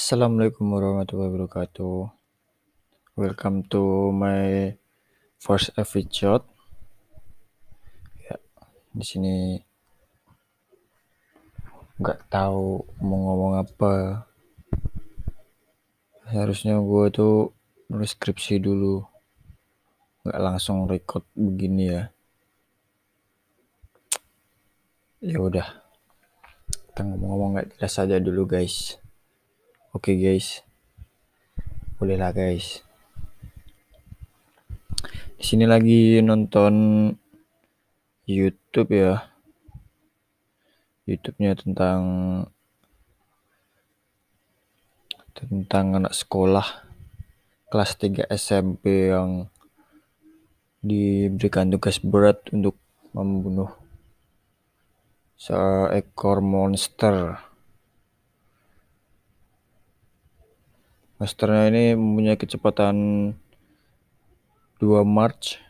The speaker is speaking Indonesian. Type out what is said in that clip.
Assalamualaikum warahmatullahi wabarakatuh. Welcome to my first episode. Ya, di sini nggak tahu mau ngomong apa. Harusnya gue tuh nulis skripsi dulu, nggak langsung record begini ya. Ya udah, kita ngomong-ngomong nggak jelas aja dulu guys. Oke guys, bolehlah guys. Di sini lagi nonton YouTube ya. YouTube-nya tentang tentang anak sekolah kelas 3 SMP yang diberikan tugas berat untuk membunuh seekor monster. Monsternya ini mempunyai kecepatan 2 March